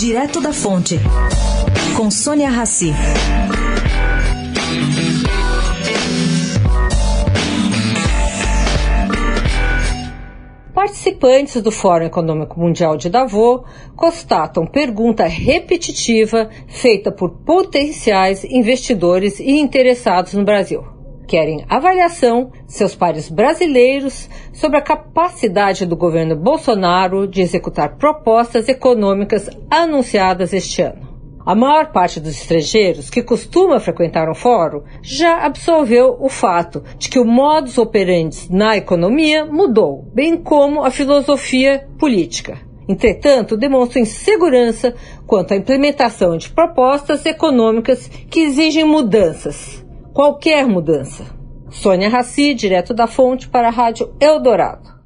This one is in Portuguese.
Direto da Fonte, com Sônia Rassi. Participantes do Fórum Econômico Mundial de Davos constatam pergunta repetitiva feita por potenciais investidores e interessados no Brasil. Querem avaliação seus pares brasileiros sobre a capacidade do governo Bolsonaro de executar propostas econômicas anunciadas este ano. A maior parte dos estrangeiros que costuma frequentar um fórum já absorveu o fato de que o modus operandi na economia mudou, bem como a filosofia política. Entretanto, demonstram insegurança quanto à implementação de propostas econômicas que exigem mudanças. Qualquer mudança. Sônia Raci, direto da fonte para a Rádio Eldorado.